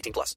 18 plus.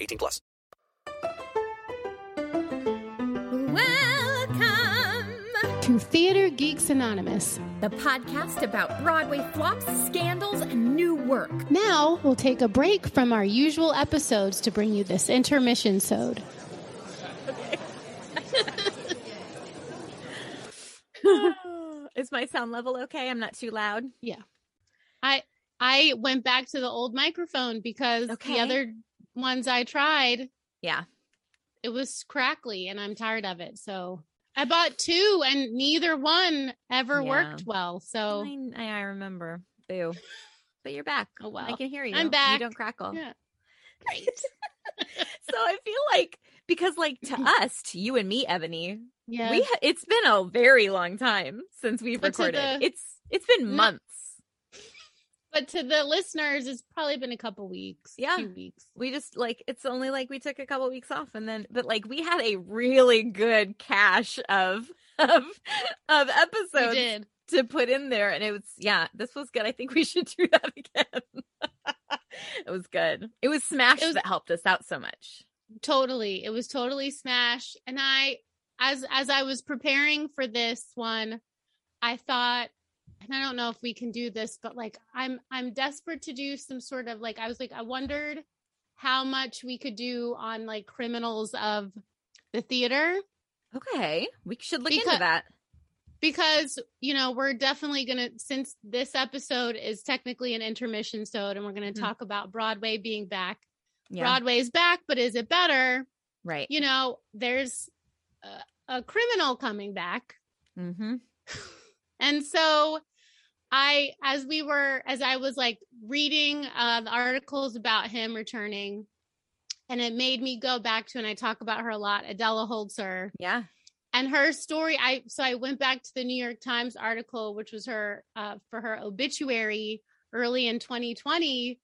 18 plus. Welcome to Theater Geeks Anonymous. the podcast about Broadway flops, scandals, and new work. Now we'll take a break from our usual episodes to bring you this intermission sode. Is my sound level okay? I'm not too loud. Yeah. I I went back to the old microphone because Okay. the other ones I tried, Yeah. it was crackly and I'm tired of it. So I bought two and neither one ever Yeah. worked well. So I, I remember. Boo. But you're back. Oh, well. I can hear you. I'm back. You don't crackle. yeah. Great. so I feel like because like to us, to you and me, Ebony, Yeah. we ha- it's been a very long time since we've But recorded. the- it's it's been No. But to the listeners, it's probably been a couple weeks. Yeah. Two weeks. We just like it's only like we took a couple weeks off and then but like we had a really good cache of of of episodes to put in there. And it was yeah this was good. I think we should do that again. It was good. It was smash It was- that helped us out so much. Totally. It was totally smash. And i as as i was preparing for this one i thought and i don't know if we can do this but like i'm i'm desperate to do some sort of like i was like i wondered how much we could do on like criminals of the theater. Okay. We should look into that. because you know we're definitely gonna since this episode is technically an intermission sode and we're gonna Mhm. talk about broadway being back. Yeah. Broadway is back but is it better? Right. You know, there's a, a criminal coming back. mm-hmm. And so I, as we were, as I was like reading uh, the articles about him returning, and it made me go back to, and I talk about her a lot, Adela Holzer yeah and her story. I, so I went back to the New York Times article, which was her, uh, for her obituary early in 2020.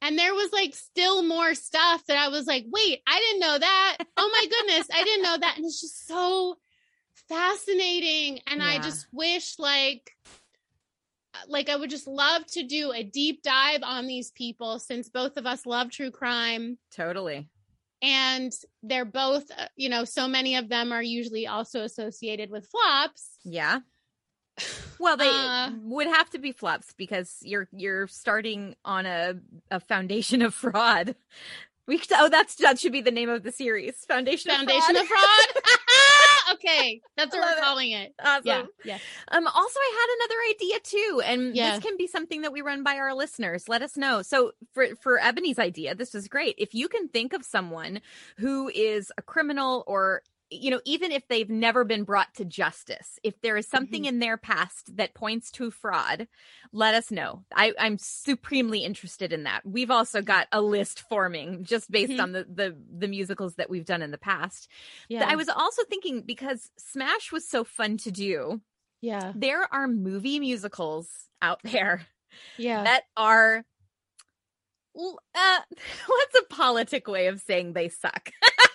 And there was like still more stuff that I was like, wait, I didn't know that. Oh my goodness, I didn't know that. And it's just so fascinating. And I just wish like like I would just love to do a deep dive on these people since both of us love true crime. Totally. And they're both uh, you know so many of them are usually also associated with flops. Yeah. Well they Uh, would have to be flops because you're you're starting on a a foundation of fraud. We could- oh that's that should be the name of the series foundation foundation of of fraud, okay that's what we're calling it awesome yeah yeah Um, also, I had another idea too, and Yeah. this can be something that we run by our listeners. Let us know. So, for for Ebony's idea, this is great. If you can think of someone who is a criminal, or you know, even if they've never been brought to justice, if there is something Mm-hmm. in their past that points to fraud, let us know. I, I'm supremely interested in that. We've also got a list forming just based Mhm. on the the the musicals that we've done in the past. yeah I was also thinking because Smash was so fun to do yeah there are movie musicals out there yeah that are uh, what's a politic way of saying they suck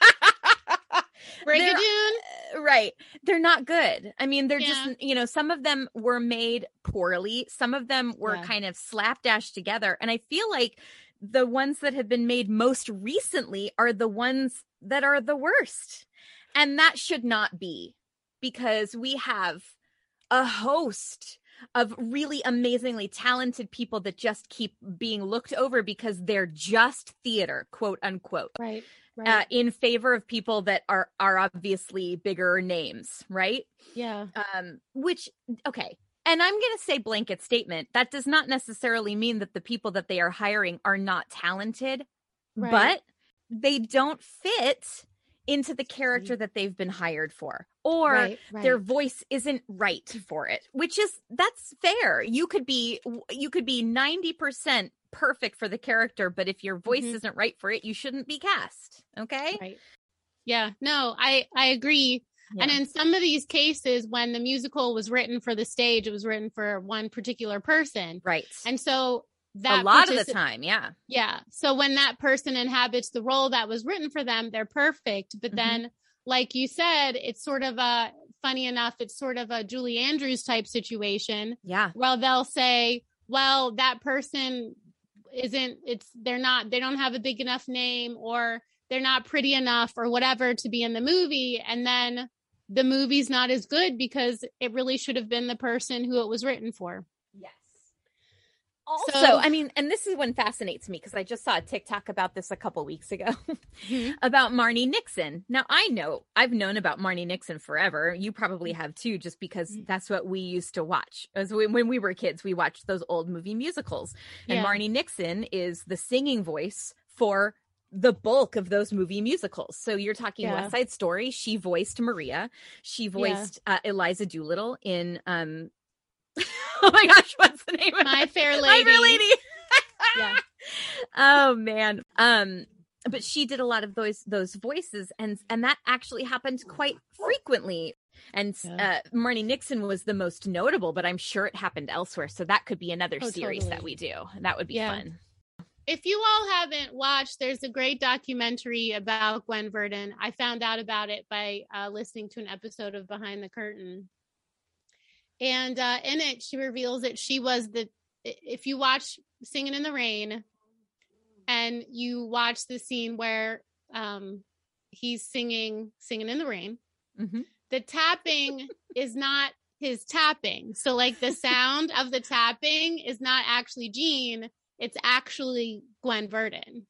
Brigadoon? uh, right they're not good i mean they're Yeah. just you know some of them were made poorly some of them were Yeah. kind of slapdash together and i feel like the ones that have been made most recently are the ones that are the worst and that should not be because we have a host of really amazingly talented people that just keep being looked over because they're just theater, quote unquote. Right. Right. Uh, in favor of people that are are obviously bigger names, right? yeah. Um, which okay, and I'm going to say blanket statement. That does not necessarily mean that the people that they are hiring are not talented, Right. but they don't fit into the character that they've been hired for or Right, their voice isn't right for it which is that's fair you could be you could be 90% perfect for the character but if your voice Mhm. isn't right for it you shouldn't be cast okay Right. Yeah. No, I I agree. And in some of these cases, when the musical was written for the stage, it was written for one particular person, right and so that a lot of the time yeah Yeah. So when that person inhabits the role that was written for them, they're perfect. But Mhm. then, like you said, it's sort of a funny enough, it's sort of a Julie Andrews type situation. yeah Well, they'll say, well, that person isn't, it's, they're not, they don't have a big enough name or they're not pretty enough or whatever to be in the movie. And then the movie's not as good because it really should have been the person who it was written for. Also, So- I mean, and this is one fascinates me because I just saw a TikTok about this a couple weeks ago Mhm. about Marni Nixon. Now, I know I've known about Marni Nixon forever. You probably Mm-hmm. have too, just because that's what we used to watch. As we, when we were kids, we watched those old movie musicals, and Marni Nixon is the singing voice for the bulk of those movie musicals. So you're talking Yeah. West Side Story. She voiced Maria. She voiced uh, Eliza Doolittle in. um Oh my gosh, what's the name of My? Fair My Fair Lady. Lady. Yeah. Oh man. Um but she did a lot of those those voices and and that actually happened quite frequently. And Yeah. uh Marni Nixon was the most notable, but I'm sure it happened elsewhere. So that could be another Oh, series that we do. That would be Yeah. fun. if you all haven't watched, there's a great documentary about Gwen Verdon. I found out about it by uh, listening to an episode of Behind the Curtain. And uh, in it, she reveals that she was the, if you watch Singing in the Rain and you watch the scene where um, he's singing, Singing in the Rain, Mhm. the tapping is not his tapping. So, like, the sound of the tapping is not actually Gene it's actually Gwen Verdon.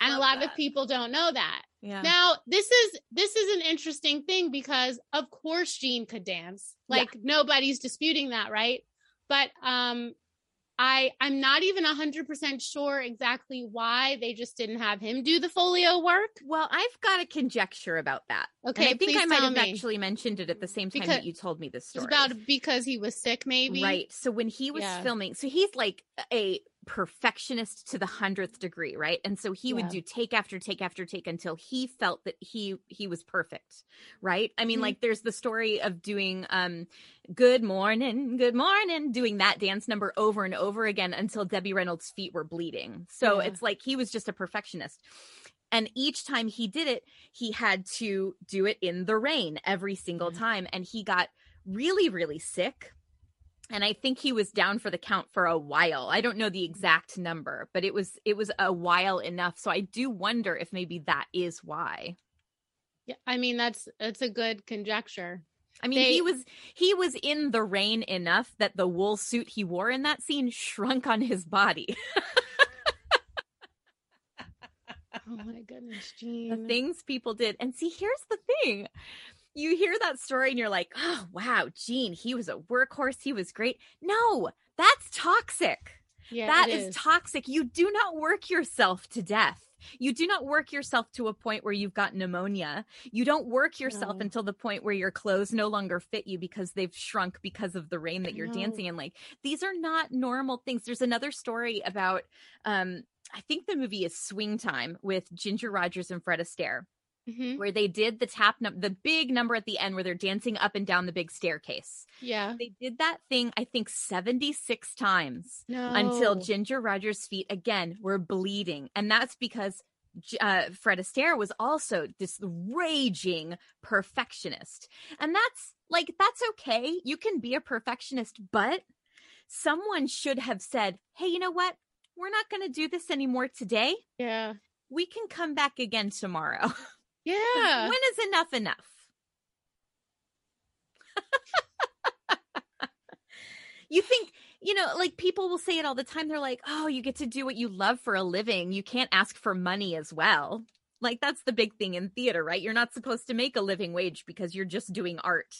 And a lot of people don't know that. Yeah. Now, this is this is an interesting thing because of course Gene could dance. Yeah. Like nobody's disputing that, right? But um I I'm not even 100% sure exactly why they just didn't have him do the foley work. Well, I've got a conjecture about that. Okay, and I think I might have me. actually mentioned it at the same time Because- that you told me this It's story. about because he was sick maybe. Right. So when he was Yeah. filming, so he's like a perfectionist to the hundredth degree, right? And so he would do take after take after take until he felt that he he was perfect, right? I mean, Mhm. like there's the story of doing um good morning, good morning, doing that dance number over and over again until Debbie Reynolds' feet were bleeding. So Yeah. it's like he was just a perfectionist. And each time he did it, he had to do it in the rain every single Yeah. time. And he got really, really sick. And I think he was down for the count for a while. I don't know the exact number, but it was it was a while enough. So I do wonder if maybe that is why. Yeah, I mean that's that's a good conjecture. I mean, They- he was he was in the rain enough that the wool suit he wore in that scene shrunk on his body. Oh my goodness, the Gene. things people did. And see, here's the thing. You hear that story and you're like, oh, wow, Gene, he was a workhorse. He was great. No, that's toxic. yeah, That it is toxic. You do not work yourself to death. You do not work yourself to a point where you've got pneumonia. You don't work yourself No. until the point where your clothes no longer fit you because they've shrunk because of the rain that you're know. dancing in. Like these are not normal things. There's another story about um I think the movie is Swing Time with Ginger Rogers and Fred Astaire Mhm. where they did the tap num- the big number at the end where they're dancing up and down the big staircase. Yeah. They did that thing I think 76 times No. until Ginger Rogers' feet again were bleeding. And that's because uh, Fred Astaire was also this raging perfectionist. And that's like, that's okay. You can be a perfectionist, but someone should have said, hey, you know what? We're not going to do this anymore today. Yeah. We can come back again tomorrow. Yeah. when is enough enough? you think you know like people will say it all the time they're like oh you get to do what you love for a living you can't ask for money as well like that's the big thing in theater right you're not supposed to make a living wage because you're just doing art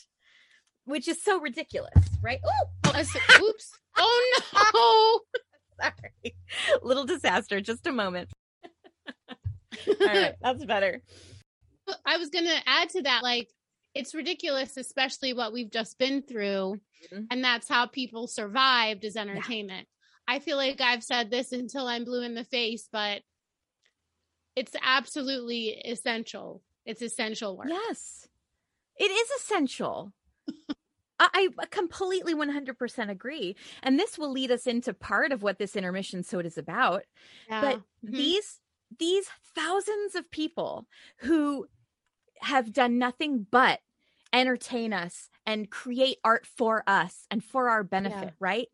which is so ridiculous right oh Oh, I oops. Oh no. sorry little disaster just a moment all right that's better. I was going to add to that like it's ridiculous especially what we've just been through Mhm. and that's how people survived as entertainment. I feel like I've said this until I'm blue in the face, but it's absolutely essential. It's essential work. Yes, it is essential. I, completely 100% agree. And this will lead us into part of what this intermission soda is about. Yeah. But Mhm. these these thousands of people who have done nothing but entertain us and create art for us and for our benefit, right?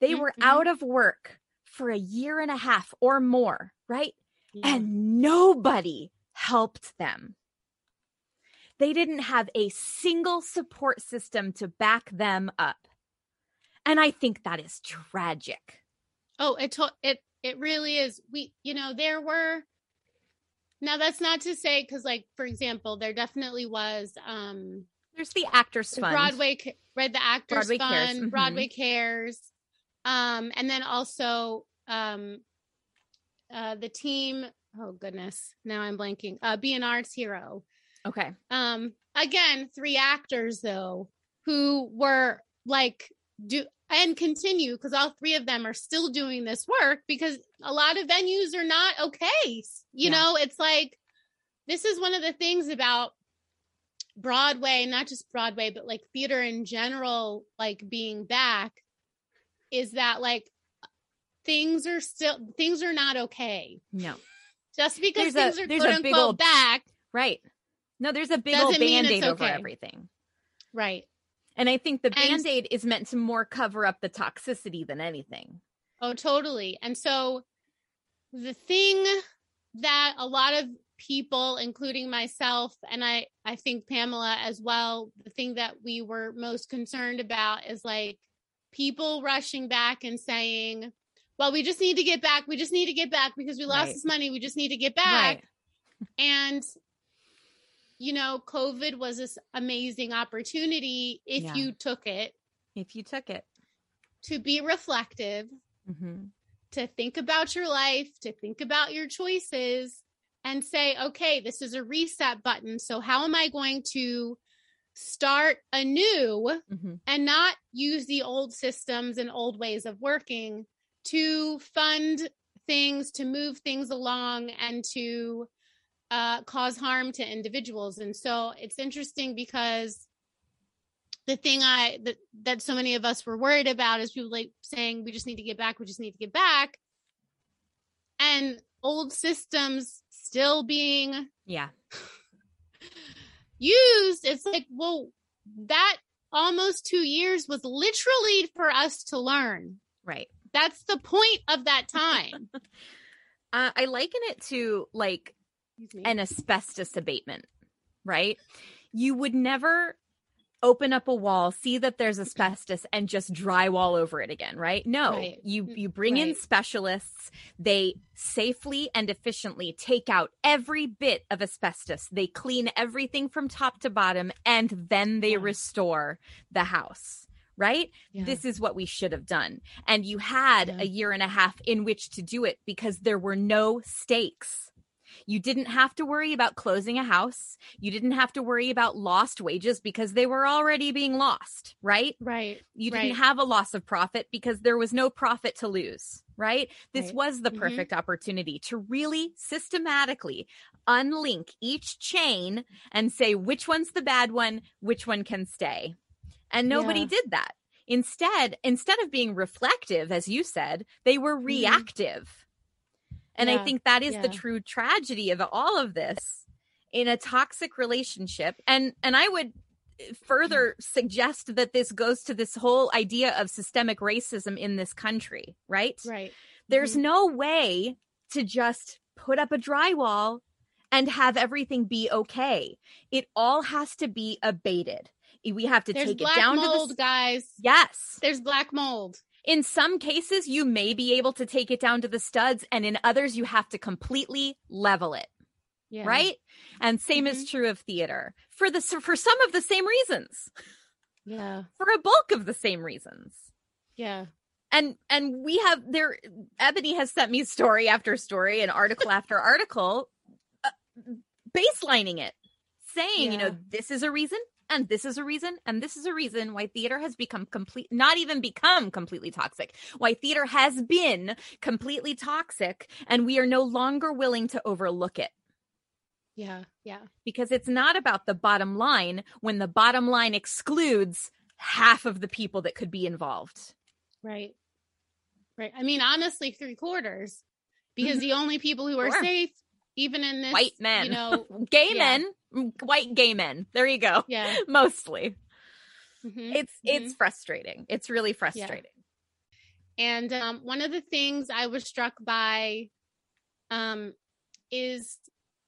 They Mhm, were out of work for a year and a half or more, right? Yeah. and nobody helped them. They didn't have a single support system to back them up. And I think that is tragic. Oh, it to- it it really is. We, you know, there were. Now that's not to say because, like, for example, there definitely was um There's the Actors Fund. Broadway, right? The Actors Broadway Cares, Fund, mhm. Broadway Cares, um, and then also um, uh, the team. Oh goodness, now I'm blanking. Uh, Be an Arts Hero. Okay. Um, again, three actors though who were like do and continue because all three of them are still doing this work because a lot of venues are not okay. You Yeah. know, it's like this is one of the things about Broadway, not just Broadway, but like theater in general, like being back, is that like things are still things are not okay. No. Just because There's a- things are there's quote unquote old- back, Right. No, there's a big old Doesn't band it's aid over everything. right? And I think the band aid is meant to more cover up the toxicity than anything. Oh, totally. And so the thing that a lot of people, including myself, and I, I think Pamela as well, the thing that we were most concerned about is like people rushing back and saying, well, we just need to get back. We just need to get back because we lost Right. this money. We just need to get back. And you know, COVID was this amazing opportunity if Yeah. you took it If you took it. to be reflective hmm to think about your life, to think about your choices, and say, okay, this is a reset button. So, how am I going to start anew hmm and not use the old systems and old ways of working to fund things, to move things along, and to uh, cause harm to individuals? And so, it's interesting because the thing I that that so many of us were worried about is people like saying we just need to get back, we just need to get back, and old systems still being Yeah. used. It's like, well, that almost two years was literally for us to learn. Right. That's the point of that time. Uh, I liken it to like Excuse me. an asbestos abatement, right? You would never open up a wall, see that there's asbestos and just drywall over it again, right? No. Right. You mm, you bring in specialists, they safely and efficiently take out every bit of asbestos. They clean everything from top to bottom and then they Yeah. restore the house. Right? Yeah. This is what we should have done. And you had Yeah. a year and a half in which to do it because there were no stakes. You didn't have to worry about closing a house. You didn't have to worry about lost wages because they were already being lost, right? right. You Right. didn't have a loss of profit because there was no profit to lose, right? This Right. was the Mhm. perfect opportunity to really systematically unlink each chain and say which one's the bad one, which one can stay. And nobody Yeah. did that. Instead, instead of being reflective, as you said, they were reactive. And I Mm-hmm. Yeah. think that is the true tragedy of all of this in a toxic relationship. And and I would further suggest that this goes to this whole idea of systemic racism in this country, right? Right. There's Mhm. no way to just put up a drywall and have everything be okay. It all has to be abated. we have to There's take it down mold, to the guys. yes There's black mold. In some cases you may be able to take it down to the studs and in others you have to completely level it. Yeah. right? And same is true of theater. For the for some of the same reasons. Yeah. for a bulk of the same reasons. Yeah. and and we have there ebony has sent me story after story and article after article uh, baselining it. Saying you know this is a reason and this is a reason and this is a reason why theater has become complete not even become completely toxic why theater has been completely toxic and we are no longer willing to overlook it Yeah. Yeah. because it's not about the bottom line when the bottom line excludes half of the people that could be involved Right. Right. I mean, honestly, three quarters, because mm-hmm. the only people who are Sure. safe, even in this, white men. you know, gay yeah. men. Mm, white gay men. There you go. Yeah. mostly. Mhm. it's it's frustrating. It's really frustrating. And um, one of the things I was struck by um, is,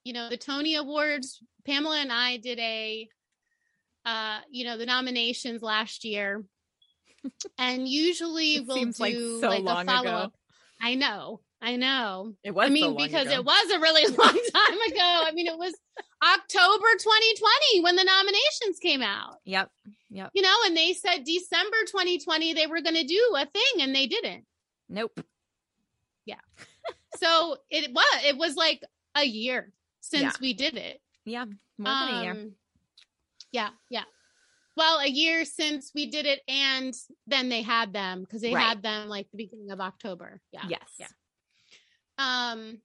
you know, the Tony Awards. Pamela and I did a, uh, you know, the nominations last year, and usually we'll seems like do so like, a follow up. I know, I know. it was I mean, because it was a really long time ago. I mean, it was October 2020 when the nominations came out. yep yep You know, and they said December 2020 they were going to do a thing, and they didn't. nope Yeah. so it was it was like a year since Yeah. we did it yeah more than a year Um, yeah yeah well a year since we did it and then they had them because they Right. had them like the beginning of october yeah yes yeah um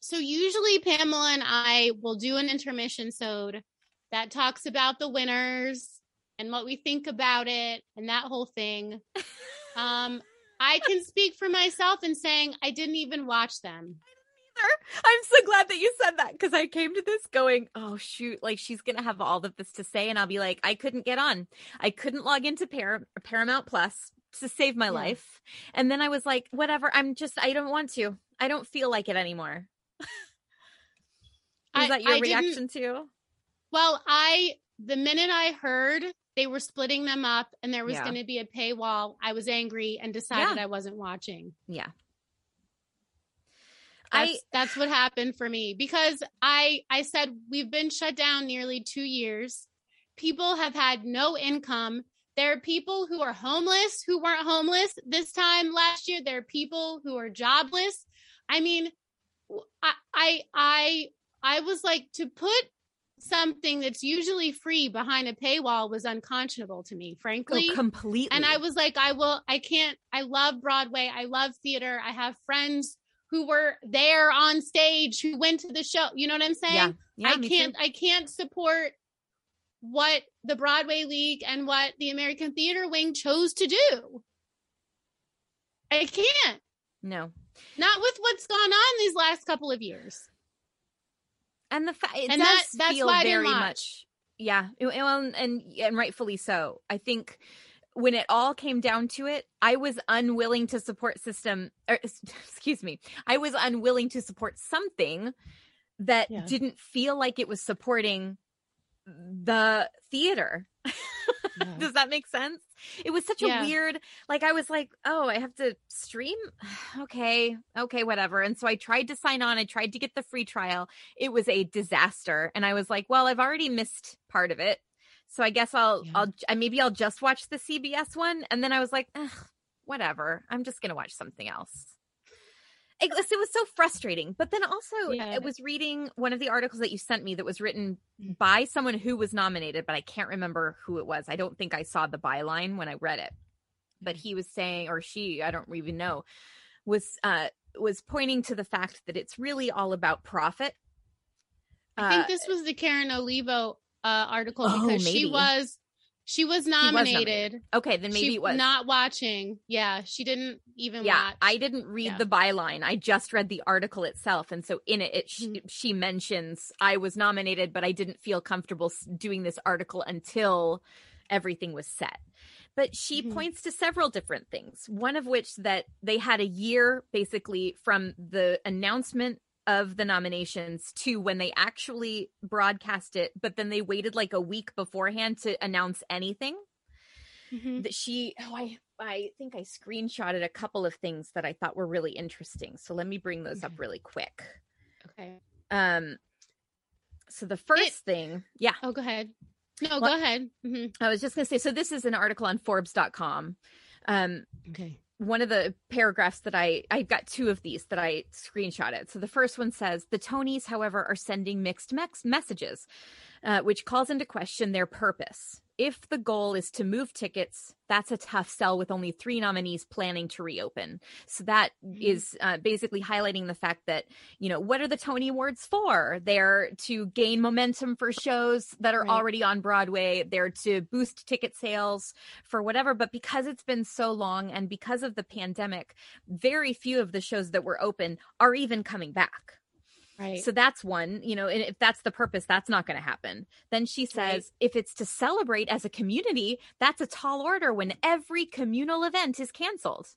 so usually pamela and i will do an intermission sode that talks about the winners and what we think about it and that whole thing. Um i can speak for myself in saying i didn't even watch them. I'm so glad that you said that because I came to this going, oh shoot, like she's gonna have all of this to say, and I'll be like, I couldn't get on, I couldn't log into Par- Paramount Plus to save my Yeah. life, and then I was like, whatever, I'm just, I don't want to, I don't feel like it anymore. Is I- that your I reaction too? Well, I the minute I heard they were splitting them up and there was Yeah. going to be a paywall, I was angry and decided I wasn't watching. Yeah. That's, I that's what happened for me because I I said we've been shut down nearly 2 years. People have had no income. There are people who are homeless who weren't homeless this time last year. There are people who are jobless. I mean, I I I was like to put something that's usually free behind a paywall was unconscionable to me, frankly. oh, completely, And I was like, I will, I can't, I love Broadway. I love theater. I have friends who were there on stage who went to the show. You know what I'm saying? yeah, yeah, I can't, I can't support what the Broadway League and what the American Theater Wing chose to do. I can't. no. Not with what's gone on these last couple of years. and the fact it And does that- that's feel why I didn't very much yeah well and, and and rightfully so. I think when it all came down to it i was unwilling to support system er, or excuse me i was unwilling to support something that Yeah. didn't feel like it was supporting the theater. Does that make sense it was such Yeah. a weird like i was like oh i have to stream? Okay okay whatever. And so i tried to sign on i tried to get the free trial. It was a disaster. And i was like well i've already missed part of it. So i guess i'll Yeah. i'll I- maybe i'll just watch the cbs one. And then i was like whatever. I'm just gonna watch something else it was, it was so frustrating. But then also Yeah. i was reading one of the articles that you sent me that was written by someone who was nominated but i can't remember who it was. I don't think i saw the byline when i read it. But he was saying or she i don't even know was uh was pointing to the fact that it's really all about profit. I think Uh, this was the Karen Olivo uh, article Oh, because she was she was nominated. nominated. okay then maybe she it was not watching. Yeah, she didn't even yeah watch. i didn't read Yeah. the byline i just read the article itself and so in it, it she, Mhm. she mentions i was nominated but i didn't feel comfortable doing this article until everything was set but she Mhm. points to several different things one of which that they had a year basically from the announcement of the nominations to when they actually broadcast it, but then they waited like a week beforehand to announce anything. Mhm. That she, oh, I, I think I screenshotted a couple of things that I thought were really interesting. So let me bring those up really quick. Okay. Um, so the first thing, yeah, Oh, go ahead. No, What- go ahead. hmm I was just gonna say. So this is an article on Forbes.com. Um, Okay. One of the paragraphs that I I've got two of these that I screenshotted. So the first one says the Tonys, however, are sending mixed mex- messages, uh, which calls into question their purpose. If the goal is to move tickets, that's a tough sell with only three nominees planning to reopen. So that is Mhm. uh, basically highlighting the fact that you know what are the Tony Awards for? They're to gain momentum for shows that are Right. already on Broadway. They're to boost ticket sales for whatever. But because it's been so long and because of the pandemic, very few of the shows that were open are even coming back. Right. So that's one, you know, and if that's the purpose, that's not going to happen. Then she says, Right. if it's to celebrate as a community, that's a tall order when every communal event is canceled.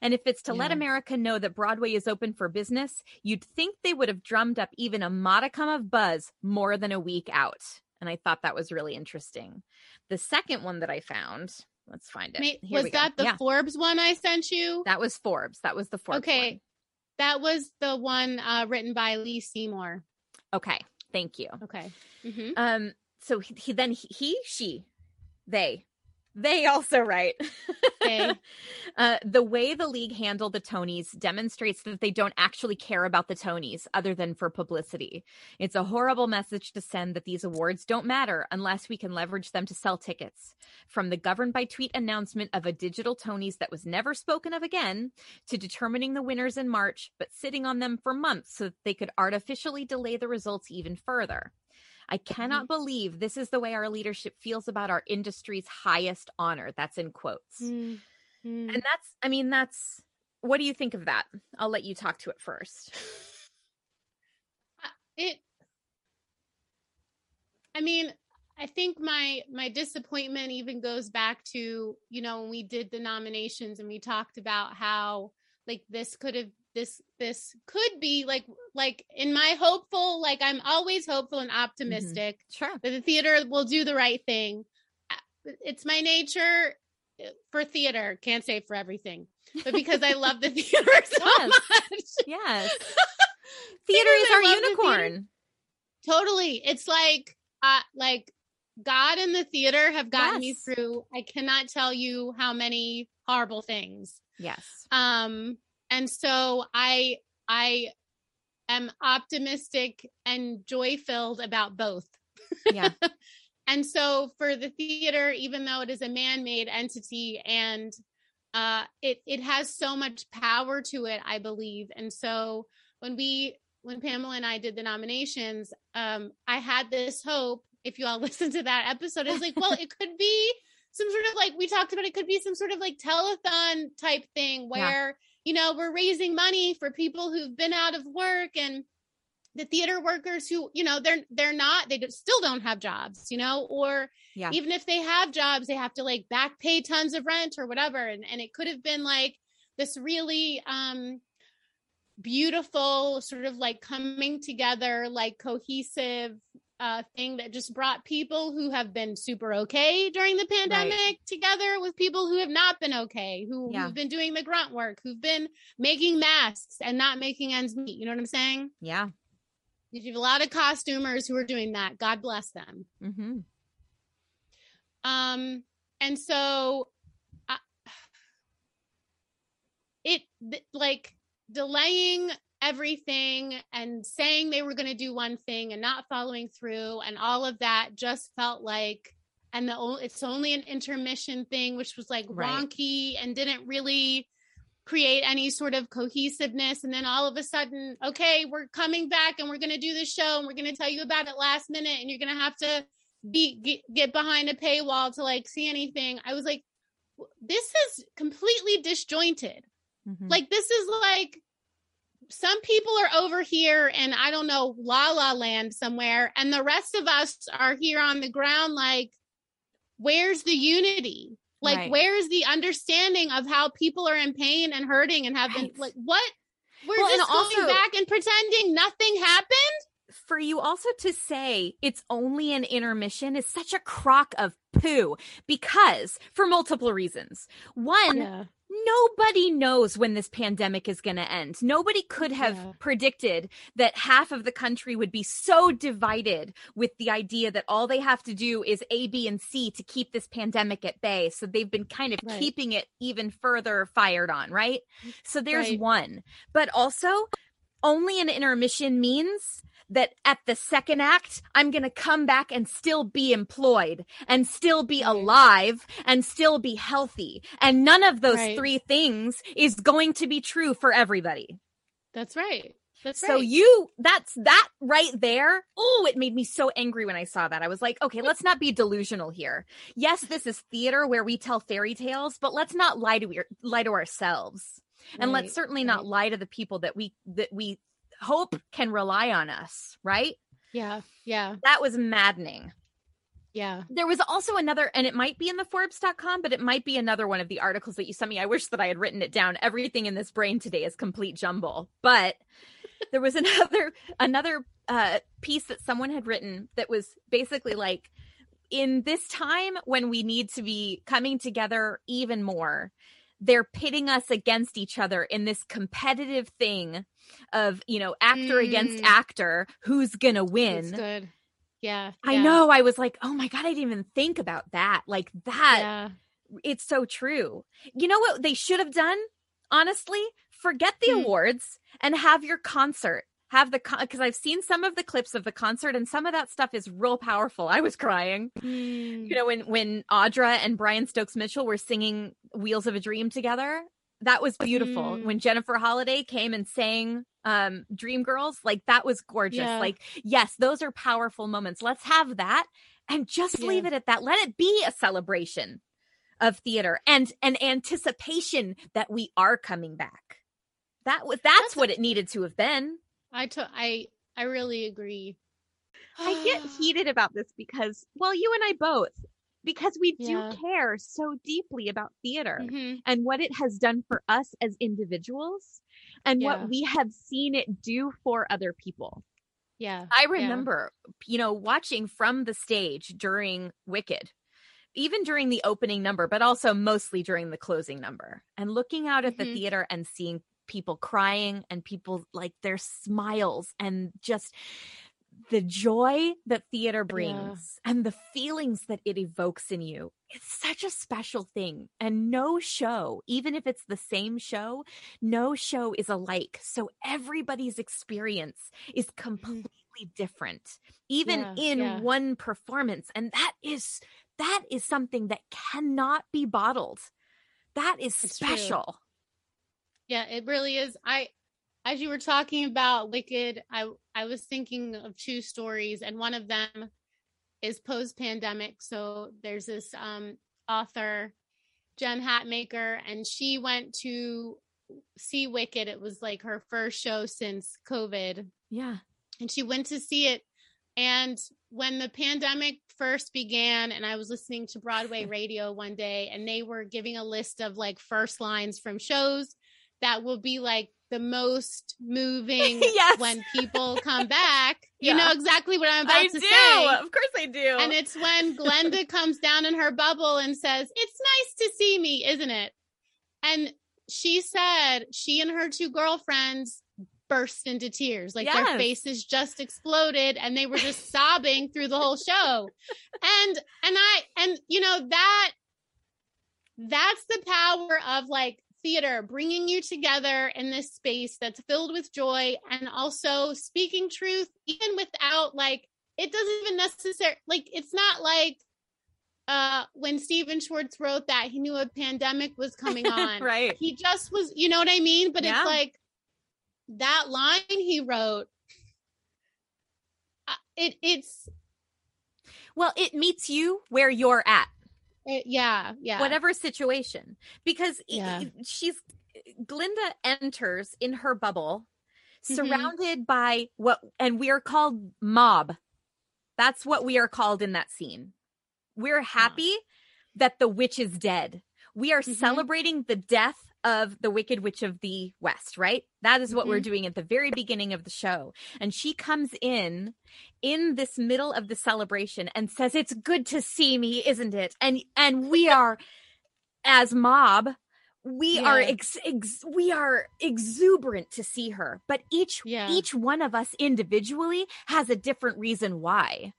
And if it's to let America know that Broadway is open for business, you'd think they would have drummed up even a modicum of buzz more than a week out. And I thought that was really interesting. The second one that I found, let's find it. Ma- Here we was that the Yeah, Forbes one I sent you? that was Forbes. That was the Forbes. okay. one. That was the one uh, written by Lee Seymour. Okay. Thank you. Okay. hmm Um, so he, he then he, he, she, they, they also write. They. uh, the way the league handled the Tonys demonstrates that they don't actually care about the Tonys other than for publicity. It's a horrible message to send that these awards don't matter unless we can leverage them to sell tickets. From the governed by tweet announcement of a digital Tonys that was never spoken of again to determining the winners in March, but sitting on them for months so that they could artificially delay the results even further. I cannot believe this is the way our leadership feels about our industry's highest honor. That's in quotes. Mm. Mm. And that's, I mean, that's, what do you think of that? I'll let you talk to it first. it i mean i think my my disappointment even goes back to you know when we did the nominations and we talked about how like this could have this this could be like like in my hopeful like i'm always hopeful and optimistic Sure. that the theater will do the right thing Uh, it's my nature uh, for theater can't say for everything but because i love the theater so Yes. much Yes. Theater is our love the unicorn. totally it's like uh like god and the theater have gotten me through i cannot tell you how many horrible things Yes. um and so i i am optimistic and joy filled about both. Yeah. and so for the theater even though it is a man-made entity and uh it it has so much power to it i believe. And so when we when pamela and i did the nominations um i had this hope if you all listen to that episode it's like well it could be some sort of like we talked about it could be some sort of like telethon type thing where you know we're raising money for people who've been out of work and the theater workers who you know they're they're not they still don't have jobs you know or Yeah. even if they have jobs they have to like back pay tons of rent or whatever and, and it could have been like this really um beautiful sort of like coming together like cohesive uh thing that just brought people who have been super okay during the pandemic together with people who have not been okay who, Yeah. who've been doing the grunt work who've been making masks and not making ends meet you know what i'm saying Yeah. you have a lot of costumers who are doing that god bless them Mm-hmm. um and so I, it th- like delaying everything and saying they were going to do one thing and not following through and all of that just felt like and the it's only an intermission thing which was like Right. wonky and didn't really create any sort of cohesiveness and then all of a sudden okay we're coming back and we're going to do this show and we're going to tell you about it last minute and you're going to have to be get, get behind a paywall to like see anything i was like this is completely disjointed Mm-hmm. like this is like some people are over here and I don't know, la la land somewhere, and the rest of us are here on the ground, like, where's the unity? Like, Right. where's the understanding of how people are in pain and hurting and have been like what we're well, just also- going back and pretending nothing happened. for you also to say it's only an intermission is such a crock of poo because for multiple reasons. One, nobody knows when this pandemic is going to end. Nobody could have Yeah. predicted that half of the country would be so divided with the idea that all they have to do is A, B, and C to keep this pandemic at bay. So they've been kind of Right. keeping it even further fired on, right? So there's Right. one. But also, only an intermission means that at the second act, I'm going to come back and still be employed and still be Right. alive and still be healthy. And none of those Right. three things is going to be true for everybody. That's right. That's right. So right. you, that's that right there. Oh, it made me so angry when I saw that. I was like, okay, let's not be delusional here. Yes, this is theater where we tell fairy tales, but let's not lie to, lie to ourselves. And let's Right, certainly not lie to the people that we, that we hope can rely on us, right? Yeah. Yeah. That was maddening. Yeah. There was also another, and it might be in the Forbes.com, but it might be another one of the articles that you sent me. I wish that I had written it down. Everything in this brain today is complete jumble. But there was another another uh, piece that someone had written that was basically like, in this time when we need to be coming together even more, they're pitting us against each other in this competitive thing of you know actor against Mm. actor who's gonna win It's good. Yeah. I yeah, know. I was like, oh my God, I didn't even think about that. Like that, Yeah. it's so true. You know what they should have done? Honestly, forget the Hmm. awards and have your concert. Have the because I've seen some of the clips of the concert and some of that stuff is real powerful. I was crying. Mm. You know, when when Audra and Brian Stokes Mitchell were singing "Wheels of a Dream" together, that was beautiful. Mm. When Jennifer Holliday came and sang um Dream Girls, like that was gorgeous. Yeah. Like, yes, those are powerful moments. Let's have that and just leave it at that. Let it be a celebration of theater and an anticipation that we are coming back. That was that's, That's- what it needed to have been. I to- I I really agree. I get heated about this because, well, you and I both, because we do Yeah. care so deeply about theater Mhm. and what it has done for us as individuals and Yeah. what we have seen it do for other people. Yeah. I yeah. remember, you know, watching from the stage during Wicked, even during the opening number, but also mostly during the closing number, and looking out at the Mhm. theater and seeing people crying and people like their smiles and just the joy that theater brings and the feelings that it evokes in you. It's such a special thing. And no show, even if it's the same show, no show is alike. So everybody's experience is mm-hmm. completely different, even Yeah, in yeah. one performance. And that is that is something that cannot be bottled. That is It's true. Yeah, it really is. I as you were talking about Wicked, I I was thinking of two stories and one of them is post pandemic. So there's this um author Jen Hatmaker and she went to see Wicked. It was like her first show since COVID Yeah. and she went to see it and when the pandemic first began and i was listening to broadway radio one day and they were giving a list of like first lines from shows that will be like the most moving Yes. when people come back you Yeah. know exactly what i'm about I to do. say Of course I do. and it's when Glinda comes down in her bubble and says it's nice to see me isn't it and she said she and her two girlfriends burst into tears like their faces just exploded and they were just sobbing through the whole show and and i and you know that that's the power of like theater bringing you together in this space that's filled with joy and also speaking truth even without like it doesn't even necessarily like it's not like uh when Stephen Schwartz wrote that he knew a pandemic was coming on right. he just was you know what i mean but Yeah. it's like that line he wrote uh, it it's Well, it meets you where you're at. It, yeah yeah whatever situation because Yeah. she's Glinda enters in her bubble Mhm. surrounded by what and we are called mob that's what we are called in that scene we're happy that the witch is dead we are Mhm. celebrating the death of the Wicked Witch of the West, right? That is what we're Mhm. doing at the very beginning of the show. And she comes in in this middle of the celebration and says, It's good to see me, isn't it? And and we are as mob we are ex- ex- we are exuberant to see her but each Yeah. each one of us individually has a different reason why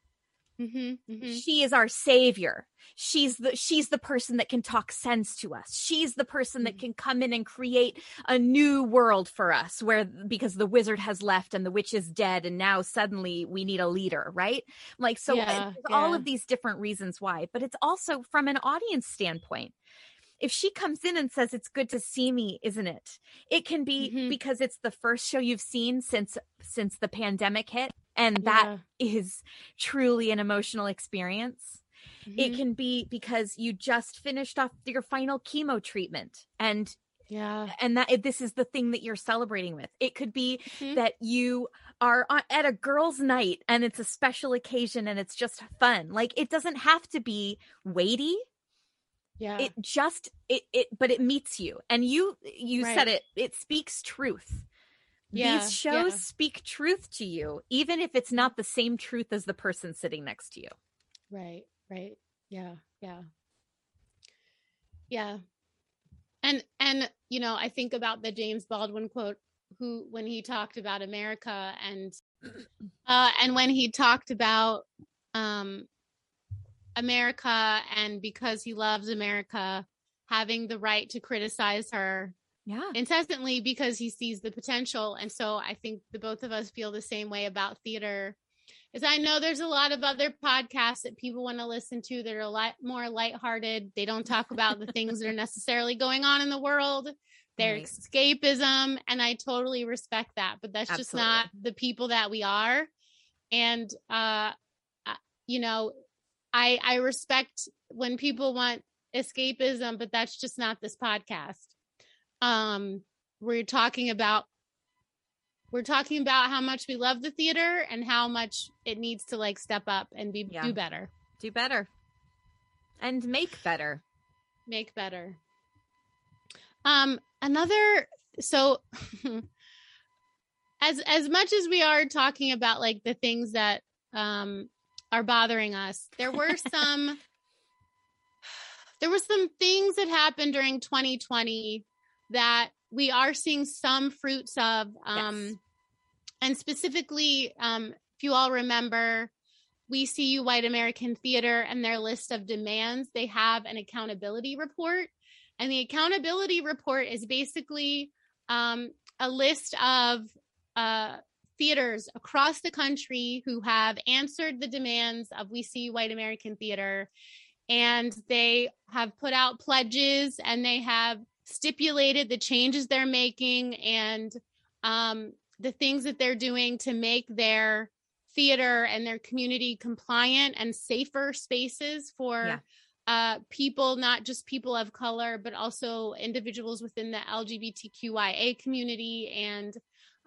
Mhm, mhm. she is our savior. She's the she's the person that can talk sense to us. She's the person that can come in and create a new world for us where because the wizard has left and the witch is dead and now suddenly we need a leader right? Like so uh, Yeah, all of these different reasons why but it's also from an audience standpoint if she comes in and says it's good to see me isn't it it can be Mhm. because it's the first show you've seen since since the pandemic hit and that is truly an emotional experience it Mhm. can be because you just finished off your final chemo treatment and yeah. and that this is the thing that you're celebrating with it could be Mhm. that you are on, at a girls night and it's a special occasion and it's just fun like it doesn't have to be weighty Yeah. it just it it but it meets you and you you said it it speaks truth Yeah, these shows yeah. speak truth to you even if it's not the same truth as the person sitting next to you Right, right. Yeah, yeah. Yeah. And and you know, I think about the James Baldwin quote who when he talked about America and uh and when he talked about um America and because he loves America having the right to criticize her yeah. incessantly because he sees the potential. And so i think the both of us feel the same way about theater. Is i know there's a lot of other podcasts that people want to listen to that are a lot more lighthearted. They don't talk about the things that are necessarily going on in the world. Their Right. escapism and i totally respect that but that's just not the people that we are. And uh you know i i respect when people want escapism but that's just not this podcast. Um we're talking about we're talking about how much we love the theater and how much it needs to like step up and be Yeah. do better. Do better. And make better. Make better. Um another so as as much as we are talking about like the things that um are bothering us there were some there were some things that happened during 2020 that we are seeing some fruits of um Yes. and specifically um if you all remember we see you white american theater and their list of demands they have an accountability report and the accountability report is basically um, a list of uh, theaters across the country who have answered the demands of we see white american theater and they have put out pledges and they have stipulated the changes they're making and um, the things that they're doing to make their theater and their community compliant and safer spaces for Yeah. uh, people, not just people of color, but also individuals within the LGBTQIA community and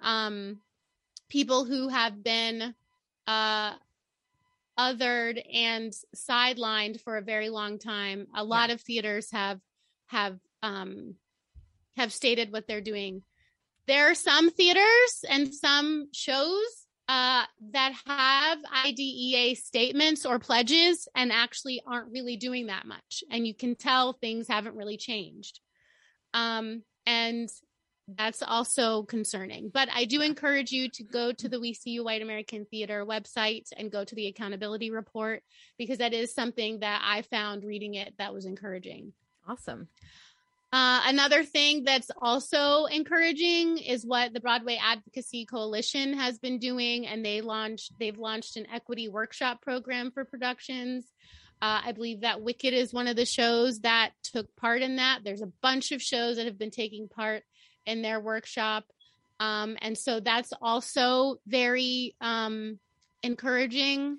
um, people who have been uh, othered and sidelined for a very long time. A lot of theaters have have um, have stated what they're doing. There are some theaters and some shows uh, that have IDEA statements or pledges and actually aren't really doing that much. And you can tell things haven't really changed. Um, and that's also concerning. But I do encourage you to go to the We See You White American Theater website and go to the accountability report because that is something that I found reading it that was encouraging. awesome Uh, another thing that's also encouraging is what the Broadway Advocacy Coalition has been doing, and they launched they've launched an equity workshop program for productions. Uh, I believe that Wicked is one of the shows that took part in that. There's a bunch of shows that have been taking part in their workshop, um, and so that's also very um, encouraging.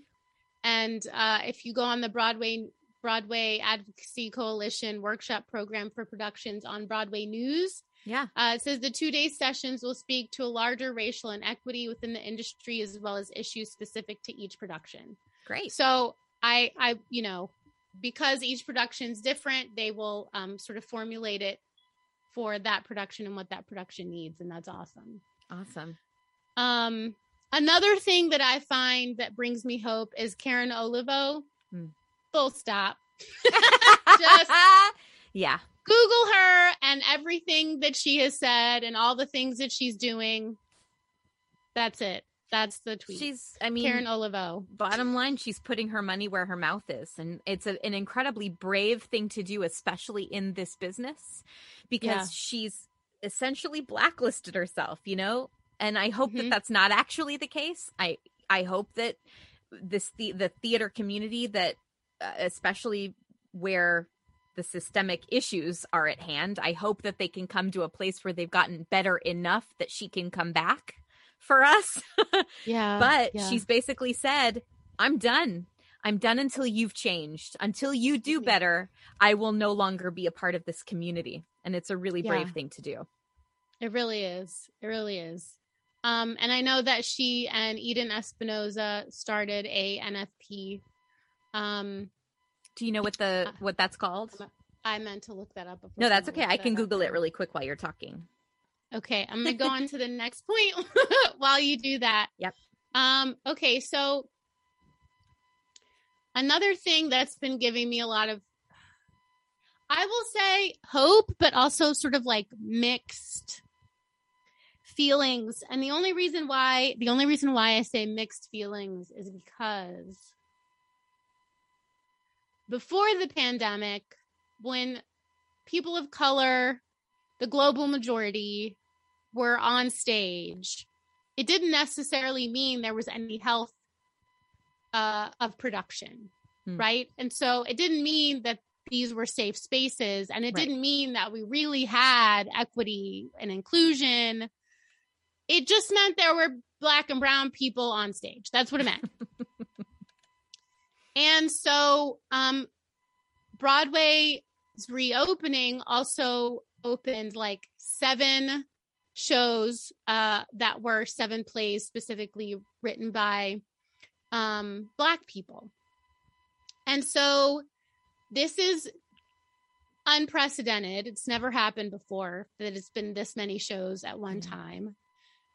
And uh, if you go on the Broadway Broadway Advocacy Coalition workshop program for productions on Broadway News. yeah Uh, it says the two day sessions will speak to a larger racial inequity within the industry as well as issues specific to each production. great So I, I, you know, because each production's different, they will um, sort of formulate it for that production and what that production needs and that's awesome. Awesome. um another thing that i find that brings me hope is karen olivo. Hmm. full stop. Just yeah. google her and everything that she has said and all the things that she's doing. That's it. That's the tweet. She's I mean karen olivo. bottom line she's putting her money where her mouth is and it's a, an incredibly brave thing to do especially in this business because Yeah. she's essentially blacklisted herself you know and i hope that Mhm. that's not actually the case i i hope that this the, the theater community that uh, especially where the systemic issues are at hand i hope that they can come to a place where they've gotten better enough that she can come back for us yeah but yeah. she's basically said, I'm done. I'm done until you've changed. Until you do better, I will no longer be a part of this community. And it's a really brave thing to do. It really is. It really is. Um, and I know that she and Eden Espinosa started a NFP. Um, Do you know what the what that's called? I meant to look that up. Before No, that's okay. I can that up. Google it really quick while you're talking. Okay, I'm gonna go on to the next point while you do that. Yep. Um, okay, so another thing that's been giving me a lot of I will say hope, but also sort of like mixed feelings. And the only reason why the only reason why I say mixed feelings is because before the pandemic, when people of color, the global majority, were on stage, it didn't necessarily mean there was any health uh, of production, Hmm. right? And so it didn't mean that these were safe spaces, and it Right. didn't mean that we really had equity and inclusion. It just meant there were black and brown people on stage. That's what it meant. and so, um, Broadway's reopening also opened like seven shows uh, that were seven plays specifically written by um, Black people. And so this is unprecedented. It's never happened before that it's been this many shows at one Mhm. time.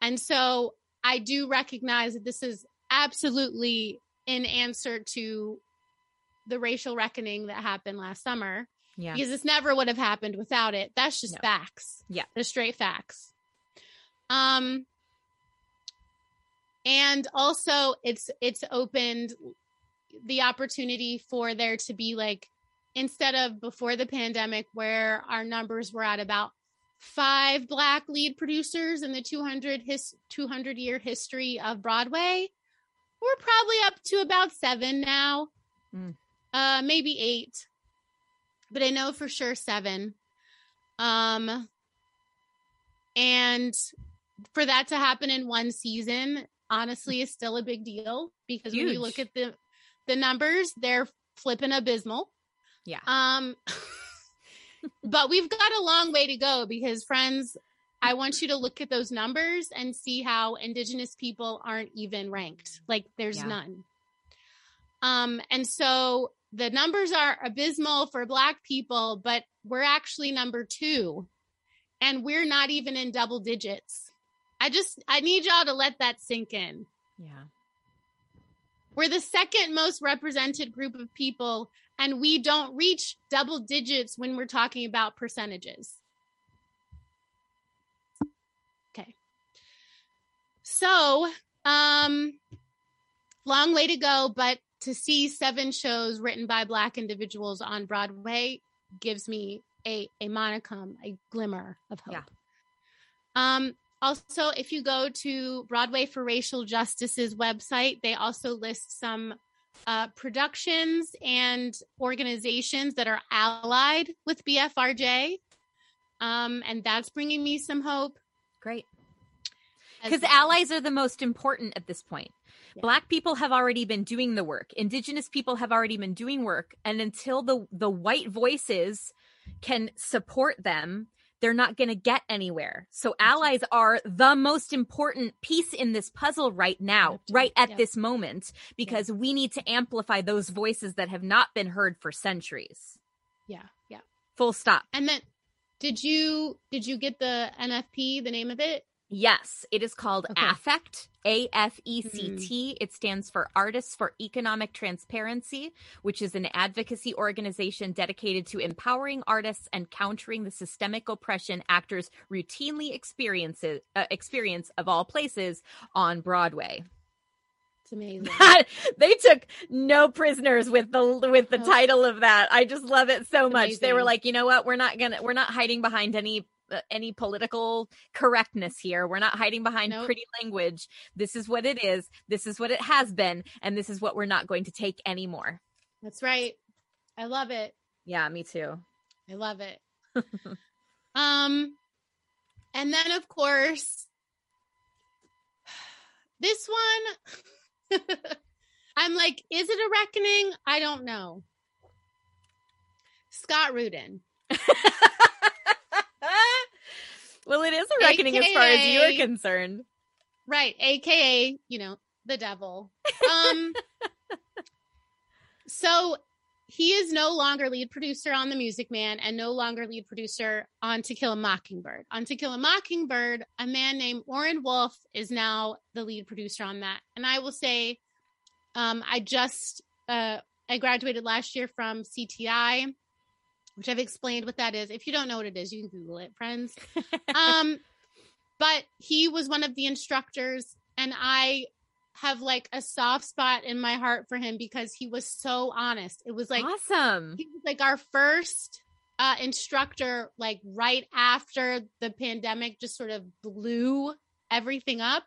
And so I do recognize that this is absolutely in answer to the racial reckoning that happened last summer Yeah. because this never would have happened without it. That's just No. facts. Yeah. The straight facts. Um and also it's it's opened the opportunity for there to be like instead of before the pandemic where our numbers were at about five black lead producers in the 200 his 200 year history of Broadway we're probably up to about 7 now. Mm. Uh maybe 8 but I know for sure seven. Um, and for that to happen in one season, honestly, is still a big deal because when you look at the the numbers, they're flipping abysmal. Yeah. Um, but we've got a long way to go because, friends, I want you to look at those numbers and see how Indigenous people aren't even ranked. Like, there's Yeah. none. Um, and so the numbers are abysmal for Black people, but we're actually number two, and we're not even in double digits. I just, I need y'all to let that sink in. Yeah. We're the second most represented group of people, and we don't reach double digits when we're talking about percentages. Okay. So, um, long way to go, but to see seven shows written by Black individuals on Broadway gives me a, a monicum, a glimmer of hope. Yeah. Um, also, if you go to Broadway for Racial Justice's website, they also list some uh, productions and organizations that are allied with BFRJ. Um, and that's bringing me some hope. Great. Because allies are the most important at this point. Yeah. Black people have already been doing the work. Indigenous people have already been doing work. And until the, the white voices can support them, they're not going to get anywhere. So allies are the most important piece in this puzzle right now, right at this moment, because we need to amplify those voices that have not been heard for centuries. yeah, yeah. Full stop. And then Did you did you get the NFP, the name of it? Yes, it is called Okay. AFECT, A F E C T. It stands for Artists for Economic Transparency, which is an advocacy organization dedicated to empowering artists and countering the systemic oppression actors routinely experiences uh, experience of all places on Broadway. It's amazing. they took no prisoners with the with the Oh. title of that. I just love it so much. They were like, you know what? We're not gonna we're not hiding behind any any political correctness here. We're not hiding behind Nope. pretty language. This is what it is. This is what it has been, and this is what we're not going to take anymore. That's right. I love it. Yeah, me too. I love it. um and then of course this one I'm like, is it a reckoning? I don't know. Scott Rudin. Well, it is a reckoning as far as you are concerned. Right, aka, you know, the devil. Um so he is no longer lead producer on The Music Man and no longer lead producer on To Kill a Mockingbird. On To Kill a Mockingbird, a man named Orin Wolf is now the lead producer on that. And I will say, um, I just uh, I graduated last year from CTI, which I've explained what that is. If you don't know what it is, you can Google it, friends. um, but he was one of the instructors, and I have like a soft spot in my heart for him because he was so honest. It was like awesome. he was like our first uh, instructor, like right after the pandemic just sort of blew everything up.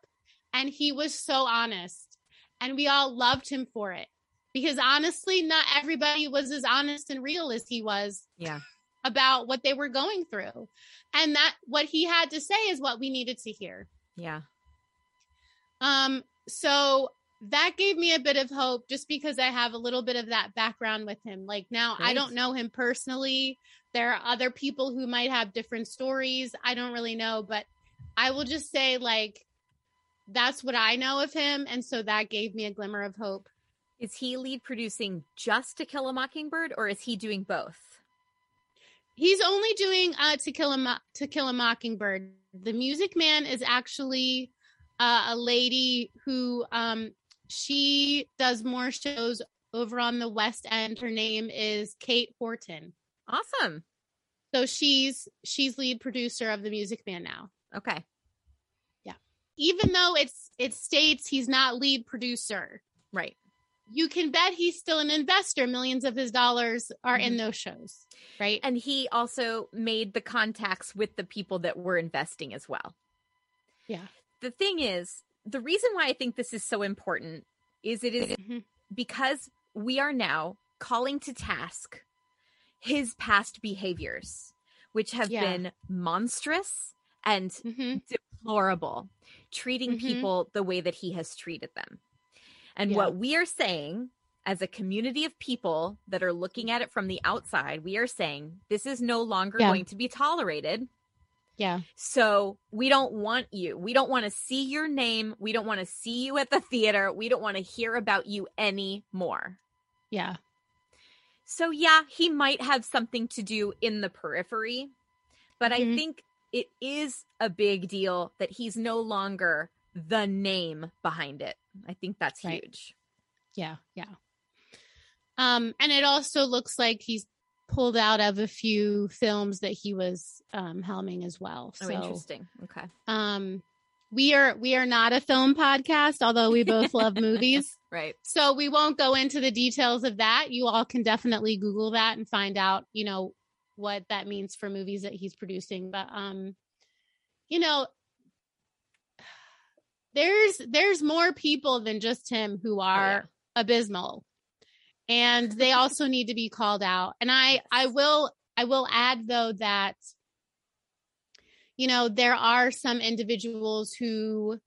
And he was so honest. And we all loved him for it because honestly, not everybody was as honest and real as he was Yeah. about what they were going through. And that what he had to say is what we needed to hear. Yeah. Um, so that gave me a bit of hope just because I have a little bit of that background with him. Like now I don't know him personally. There are other people who might have different stories. I don't really know, but I will just say like that's what I know of him and so that gave me a glimmer of hope. Is he lead producing just To Kill a Mockingbird, or is he doing both? He's only doing uh to kill a Mo- to kill a mockingbird. The Music Man is actually uh, a lady who um she does more shows over on the West End. Her name is Kate Horton. Awesome. So she's she's lead producer of the Music Man now. Okay. Yeah. Even though it's it states he's not lead producer, Right. You can bet he's still an investor. Millions of his dollars are in those shows, right? And he also made the contacts with the people that were investing as well. Yeah. The thing is, the reason why I think this is so important is it is Mhm. because we are now calling to task his past behaviors, which have Yeah. been monstrous and hmm deplorable, treating Mhm. people the way that he has treated them. And Yeah. what we are saying as a community of people that are looking at it from the outside, we are saying this is no longer Yeah. going to be tolerated. Yeah. So we don't want you. We don't want to see your name. We don't want to see you at the theater. We don't want to hear about you anymore. Yeah. So yeah, he might have something to do in the periphery, but I Mhm. think it is a big deal that he's no longer the name behind it. I think that's Right. huge. Yeah, yeah. Um, and it also looks like he's pulled out of a few films that he was um helming as well. Oh, So interesting. Okay. um we are we are not a film podcast, although we both love movies. Right. So we won't go into the details of that. You all can definitely Google that and find out, you know, what that means for movies that he's producing. But um, you know, there's there's more people than just him who are abysmal. And they also need to be called out. And I I will I will add though that you know, there are some individuals who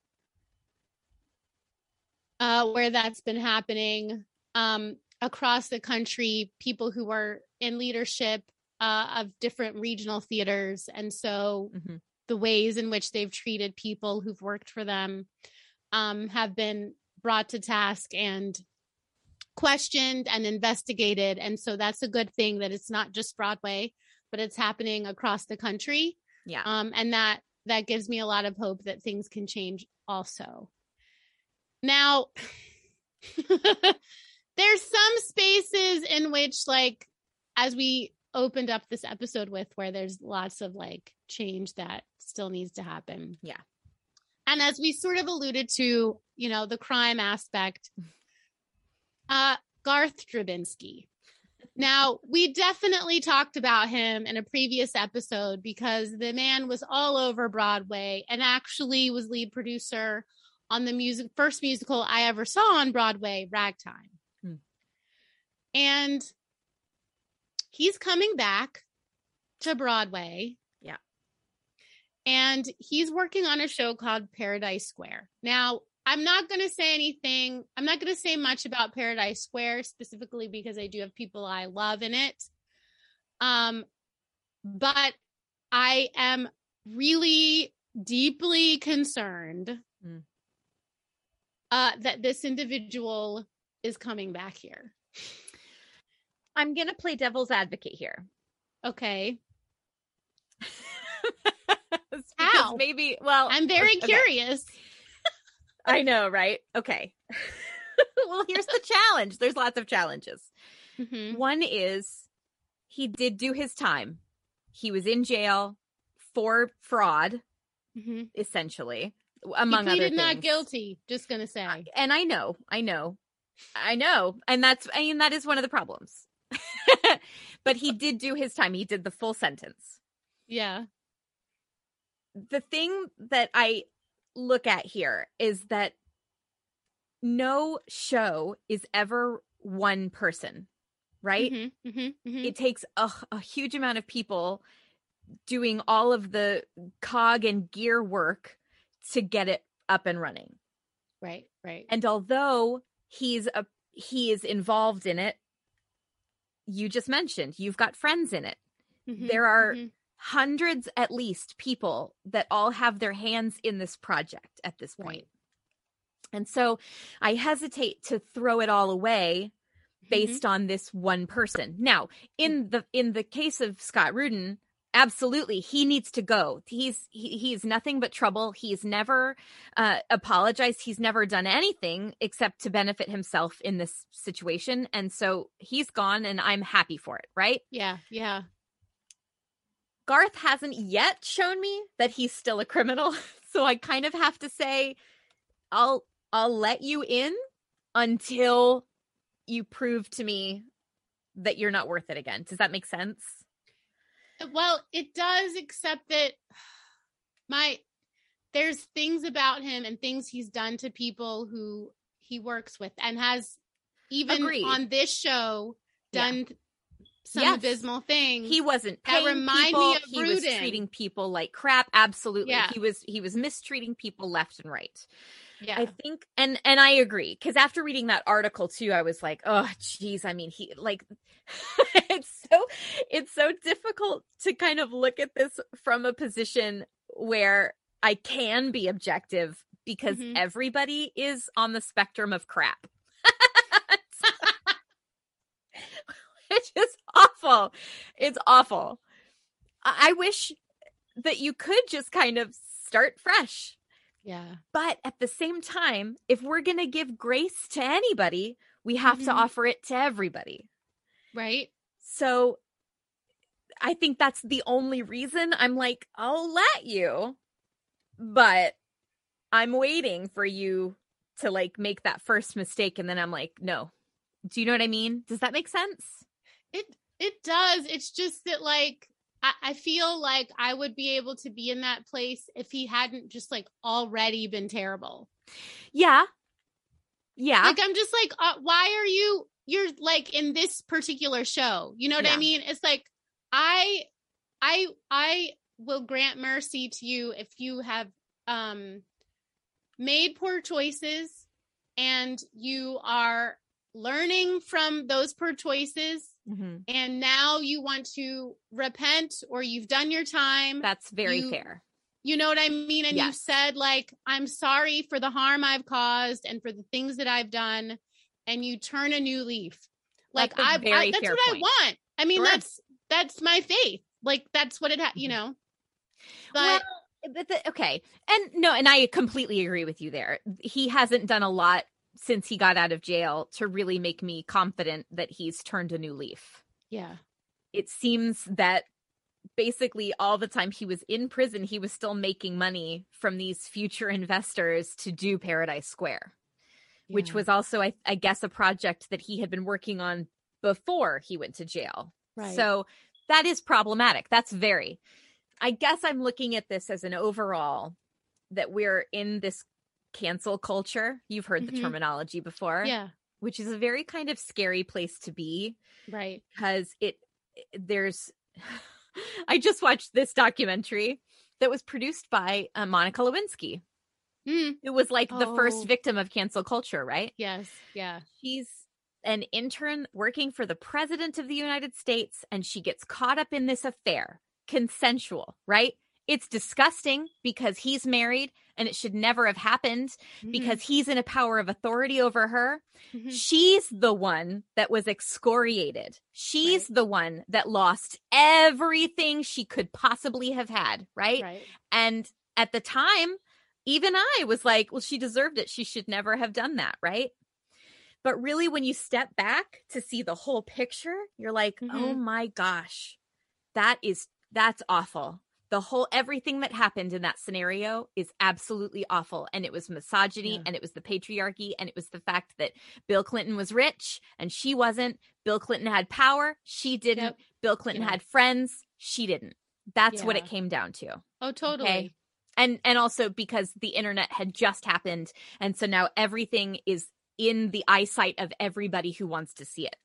uh, where that's been happening um, across the country, people who are in leadership uh, of different regional theaters. And so Mhm. The ways in which they've treated people who've worked for them um, have been brought to task and questioned and investigated. And so that's a good thing that it's not just Broadway, but it's happening across the country. Yeah. Um, and that that gives me a lot of hope that things can change also. Now there's some spaces in which like as we opened up this episode with where there's lots of like change that still needs to happen. Yeah. And as we sort of alluded to, you know, the crime aspect, uh, Garth Drabinsky. Now, we definitely talked about him in a previous episode because the man was all over Broadway and actually was lead producer on the music first musical I ever saw on Broadway, Ragtime. Hmm. And he's coming back to Broadway. And he's working on a show called Paradise Square. Now, I'm not going to say anything. I'm not going to say much about Paradise Square specifically because I do have people I love in it. Um, but I am really deeply concerned Mm. uh, that this individual is coming back here. I'm going to play devil's advocate here. Okay. Because How? Maybe, well, I'm very okay. curious. I know, right? Okay. well, here's the challenge. There's lots of challenges. Mhm. One is he did do his time. He was in jail for fraud, Mhm. essentially, He among other things. not guilty. Just gonna say. I- and I know, I know, I know, and that's I mean that is one of the problems. but he did do his time. He did the full sentence. yeah. The thing that I look at here is that no show is ever one person, right? Mhm, mhm, mhm. it takes a, a huge amount of people doing all of the cog and gear work to get it up and running right. Right. and although he's a he is involved in it you just mentioned you've got friends in it Mhm, there are mhm. Hundreds at least people that all have their hands in this project at this point Right. and so i hesitate to throw it all away Mm-hmm. based on this one person. Now, in the in the case of Scott Rudin, absolutely he needs to go. He's he, he's nothing but trouble. He's never uh, apologized. He's never done anything except to benefit himself in this situation, and so he's gone, and I'm happy for it. Right? Yeah. Yeah. Garth hasn't yet shown me that he's still a criminal, so I kind of have to say, I'll I'll let you in until you prove to me that you're not worth it again. Does that make sense? Well, it does, except that my there's things about him and things he's done to people who he works with and has even Agreed. on this show Yeah. Some Yes. abysmal things. He wasn't That paying remind people. me of he was treating people like crap. Absolutely, Yeah. he was he was mistreating people left and right. yeah. I think, and and I agree because after reading that article too, I was like, oh, geez. I mean, he like, it's so it's so difficult to kind of look at this from a position where I can be objective because Mhm. everybody is on the spectrum of crap. Which is awful. It's awful. I I wish that you could just kind of start fresh. yeah. But at the same time, if we're going to give grace to anybody, we have to Mhm. offer it to everybody. Right. So I think that's the only reason I'm like, I'll let you, but I'm waiting for you to like make that first mistake. And then I'm like, no. Do you know what I mean? Does that make sense? It it does. It's just that like I, I feel like I would be able to be in that place if he hadn't just like already been terrible. Yeah. Yeah. Like I'm just like, uh, why are you? You're like in this particular show. You know what Yeah. I mean? It's like I, I, I will grant mercy to you if you have um made poor choices and you are learning from those poor choices Mhm. and now you want to repent or you've done your time That's very You- fair. you know what I mean? And you Yes. said, like, I'm sorry for the harm I've caused and for the things that I've done. And you turn a new leaf. Like, That's I, I that's what point. I want. I mean, Sure. that's, that's my faith. like that's what it ha- you Mhm. know well, but but the, okay, and no, and I completely agree with you there. He hasn't done a lot since he got out of jail to really make me confident that he's turned a new leaf. yeah It seems that basically all the time he was in prison, he was still making money from these future investors to do Paradise Square, which was also, I, I guess, a project that he had been working on before he went to jail. right So that is problematic. That's very. I guess I'm looking at this as an overall that we're in this cancel culture. You've heard Mhm. the terminology before, yeah which is a very kind of scary place to be right because it there's I just watched this documentary that was produced by uh, Monica Lewinsky. Mm, It was like the Oh. first victim of cancel culture, right? yes yeah She's an intern working for the president of the United States and she gets caught up in this affair. Consensual, right? It's disgusting because he's married and it should never have happened Mhm, because he's in a power of authority over her. mhm. She's the one that was excoriated. She's the one that lost everything she could possibly have had, right? right And at the time, even I was like, well, she deserved it. She should never have done that, right? But really, when you step back to see the whole picture, you're like, oh Mhm. my gosh, that is, that's awful. The whole, everything that happened in that scenario is absolutely awful. And it was misogyny Yeah. and it was the patriarchy and it was the fact that Bill Clinton was rich and she wasn't. Bill Clinton had power. She didn't. Yep. Bill Clinton Yeah. had friends. She didn't. That's what it came down to oh totally and and also because the internet had just happened and so now everything is in the eyesight of everybody who wants to see it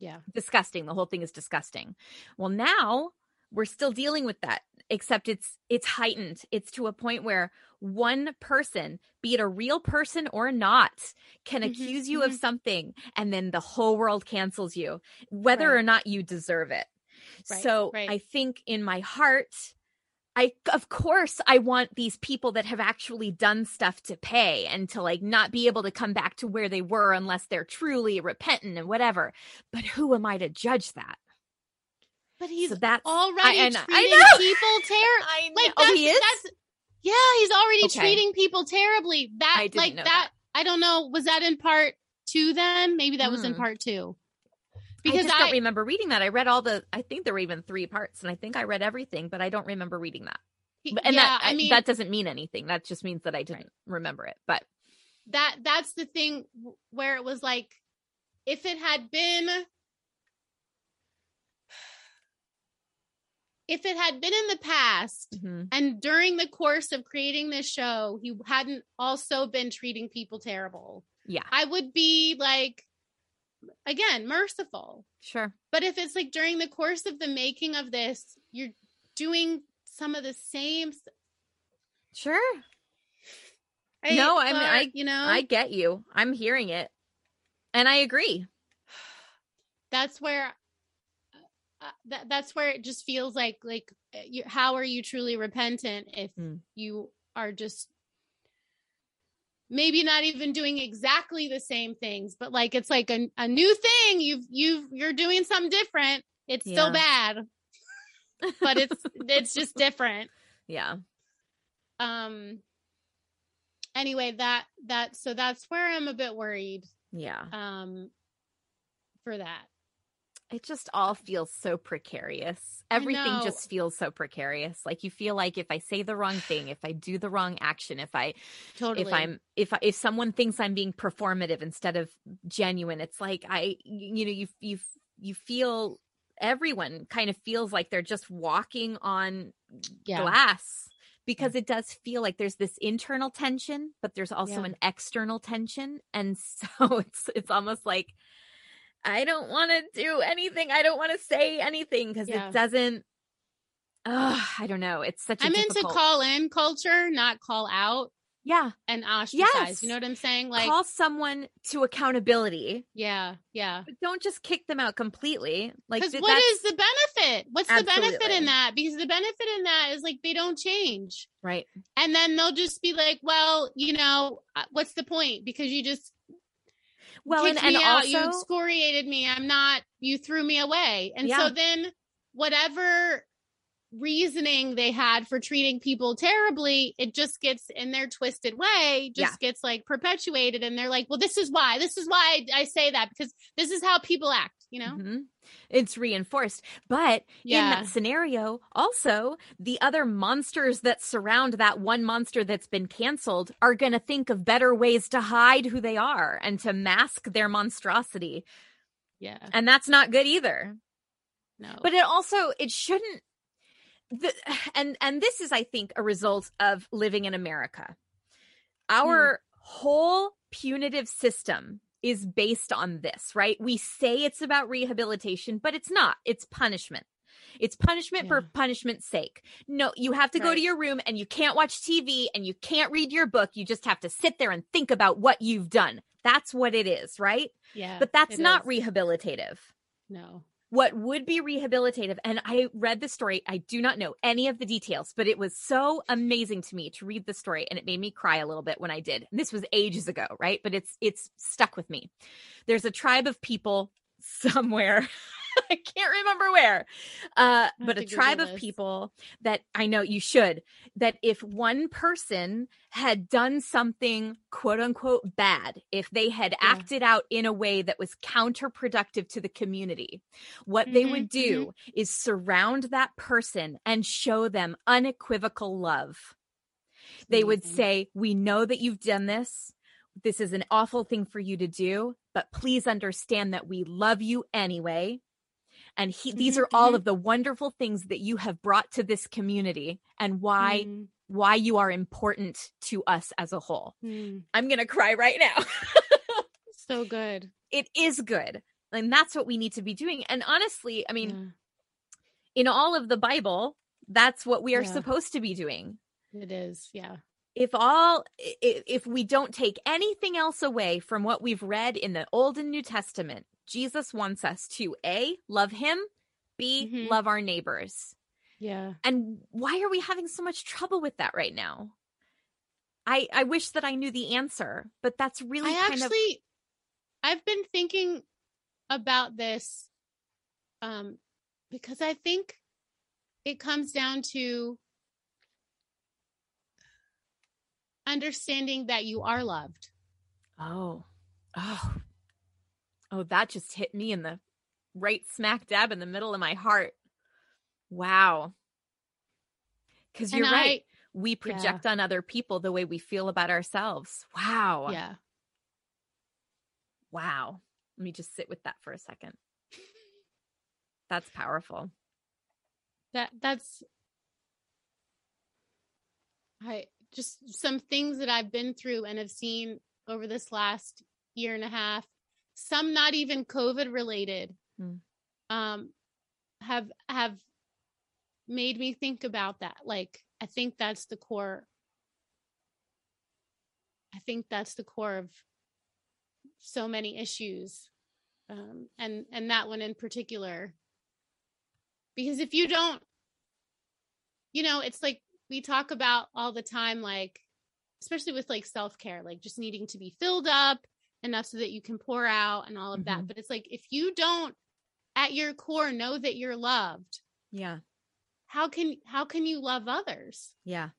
yeah disgusting the whole thing is disgusting well now we're still dealing with that except it's it's heightened it's to a point where one person be it a real person or not can Mhm, accuse you of mhm. something and then the whole world cancels you whether or not you deserve it Right, so right. i think in my heart I of course I want these people that have actually done stuff to pay and to like not be able to come back to where they were unless they're truly repentant and whatever. But who am I to judge that? But he's so that's already I, I treating know. people terrible I know. like oh, that's, he is. that's yeah he's already Okay. treating people terribly that I like know that, i don't know was that in part two then maybe that was in Hmm. part two I because just I, don't remember reading that. I read all the. I think there were even three parts, and I think I read everything, but I don't remember reading that. And yeah that i mean that doesn't mean anything. That just means that I didn't remember it. But that that's the thing where it was like if it had been if it had been in the past mhm. and during the course of creating this show he hadn't also been treating people terrible yeah, i would be like again merciful sure. but if it's like during the course of the making of this you're doing some of the same Sure. right, No, I mean, I- you know I get you. I'm hearing it. And I agree. that's where that, that's where it just feels like like uh, you, how are you truly repentant if Mm. you are just maybe not even doing exactly the same things but like it's like a, a new thing you've you've you're doing something different it's Yeah. still bad but it's it's just different Yeah. um anyway that that so that's where i'm a bit worried Yeah. um for that It just all feels so precarious. Everything just feels so precarious. Like you feel like if I say the wrong thing, if I do the wrong action, if I totally if I'm if I, if someone thinks I'm being performative instead of genuine, it's like I you know you you you feel everyone kind of feels like they're just walking on yeah glass because it does feel like there's this internal tension but there's also Yeah. an external tension and so it's it's almost like i don't want to do anything i don't want to say anything because Yeah. it doesn't oh i don't know it's such a I'm into call in culture, not call out yeah and ostracize. Yes. You know what I'm saying? Like, call someone to accountability yeah, yeah. but don't just kick them out completely like Because what is the benefit? What's the benefit in that? Because the benefit in that is like they don't change. right And then they'll just be like, well, you know, uh, what's the point? Because you just well and, and also you excoriated me. I'm not, you threw me away. And Yeah. so then whatever reasoning they had for treating people terribly, it just gets in their twisted way, just gets like perpetuated. And they're like, well, this is why, this is why I say that because this is how people act, you know? Mhm. It's reinforced. But in that scenario, also, the other monsters that surround that one monster that's been canceled are going to think of better ways to hide who they are and to mask their monstrosity. Yeah. And that's not good either. No. But it also it shouldn't the, and and this is I think a result of living in America. Hmm. Our whole punitive system is based on this, right? We say it's about rehabilitation, but it's not. It's punishment. It's punishment for Yeah. punishment's sake. No, you have to go to your room and you can't watch TV and you can't read your book. You just have to sit there and think about what you've done. That's what it is, right? yeah. But that's not is. rehabilitative No. What would be rehabilitative and i read the story i do not know any of the details but it was so amazing to me to read the story and it made me cry a little bit when i did. And this was ages ago right? But it's it's stuck with me. There's a tribe of people somewhere i can't remember where uh but a tribe of people that i know you should that if one person had done something quote unquote bad if they had Yeah. acted out in a way that was counterproductive to the community what they Mhm, would do is surround that person and show them unequivocal love. They would say, We know that you've done this. This is an awful thing for you to do, but please understand that we love you anyway. And he, these are all mhm. of the wonderful things that you have brought to this community and why Mm, why you are important to us as a whole. mm. I'm going to cry right now. So good. it is good. And that's what we need to be doing. And honestly, I mean, Yeah, in all of the Bible, that's what we are Yeah. supposed to be doing. it is. Yeah. If all if we don't take anything else away from what we've read in the Old and New Testament, Jesus wants us to A, love him, B, Mhm. love our neighbors. Yeah. And why are we having so much trouble with that right now? I I wish that I knew the answer, but that's really I kind actually, I've been thinking about this um, because I think it comes down to understanding that you are loved. oh. Oh. Oh, that just hit me in the right smack dab in the middle of my heart. Wow. Cuz you're and right. we project on other people the way we feel about ourselves. Wow. Yeah. Wow. Let me just sit with that for a second. That's powerful. that that's i just some things that i've been through and have seen over this last year and a half some not even covid related Hmm. um have have made me think about that. Like i think that's the core. I think that's the core of so many issues um and and that one in particular. Because if you don't you know it's like we talk about all the time like especially with like self-care like just needing to be filled up enough so that you can pour out and all of that Mhm. but it's like if you don't at your core know that you're loved Yeah. how can how can you love others Yeah.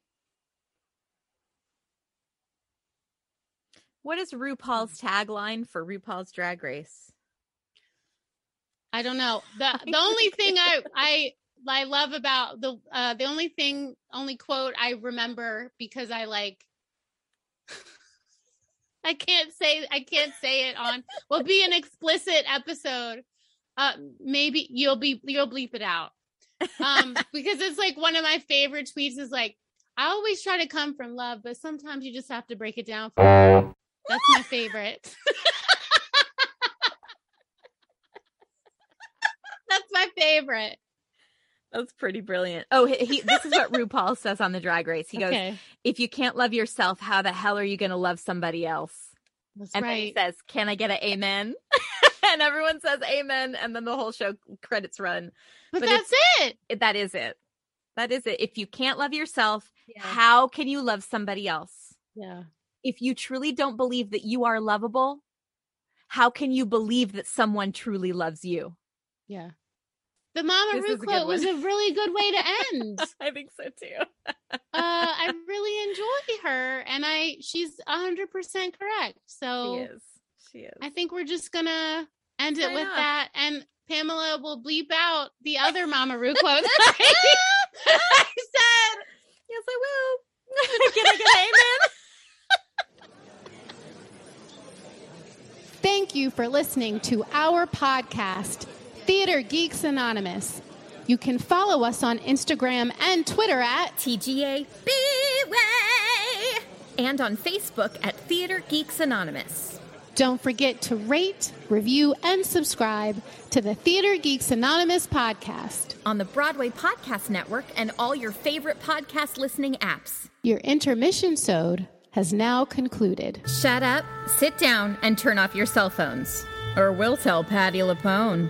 What is RuPaul's tagline for RuPaul's Drag Race? i don't know the the only thing i i i love about the uh the only thing only quote i remember because i like I can't say I can't say it on will be an explicit episode. Uh maybe you'll be you'll bleep it out. Um because it's like one of my favorite tweets is like I always try to come from love, but sometimes you just have to break it down for me. That's my favorite. That's my favorite. That's pretty brilliant. Oh, he, he this is what RuPaul says on the Drag Race. He goes, okay. "If you can't love yourself, how the hell are you going to love somebody else?" That's And then he says, "Can I get an amen?" and everyone says amen, and then the whole show credits run. but, but that's it. It- That is it. That is it. If you can't love yourself, Yeah. how can you love somebody else? Yeah. If you truly don't believe that you are lovable, how can you believe that someone truly loves you? Yeah. The Mama Ru is a good quote was a really good way to end. uh, I think so too. I really enjoy her, and I she's hundred percent correct. So She is. She is. I think we're just gonna end it with that, and Pamela will bleep out the other Mama Ru quotes. I said. yes, I will. Can I get an amen? Thank you for listening to our podcast, Theater Geeks Anonymous. You can follow us on Instagram and Twitter at TGA Way and on Facebook at Theater Geeks Anonymous. Don't forget to rate, review, and subscribe to the Theater Geeks Anonymous podcast. on the Broadway Podcast Network and all your favorite podcast listening apps. Your intermission sode has now concluded. Shut up, sit down, and turn off your cell phones. Or we'll tell Patti LuPone.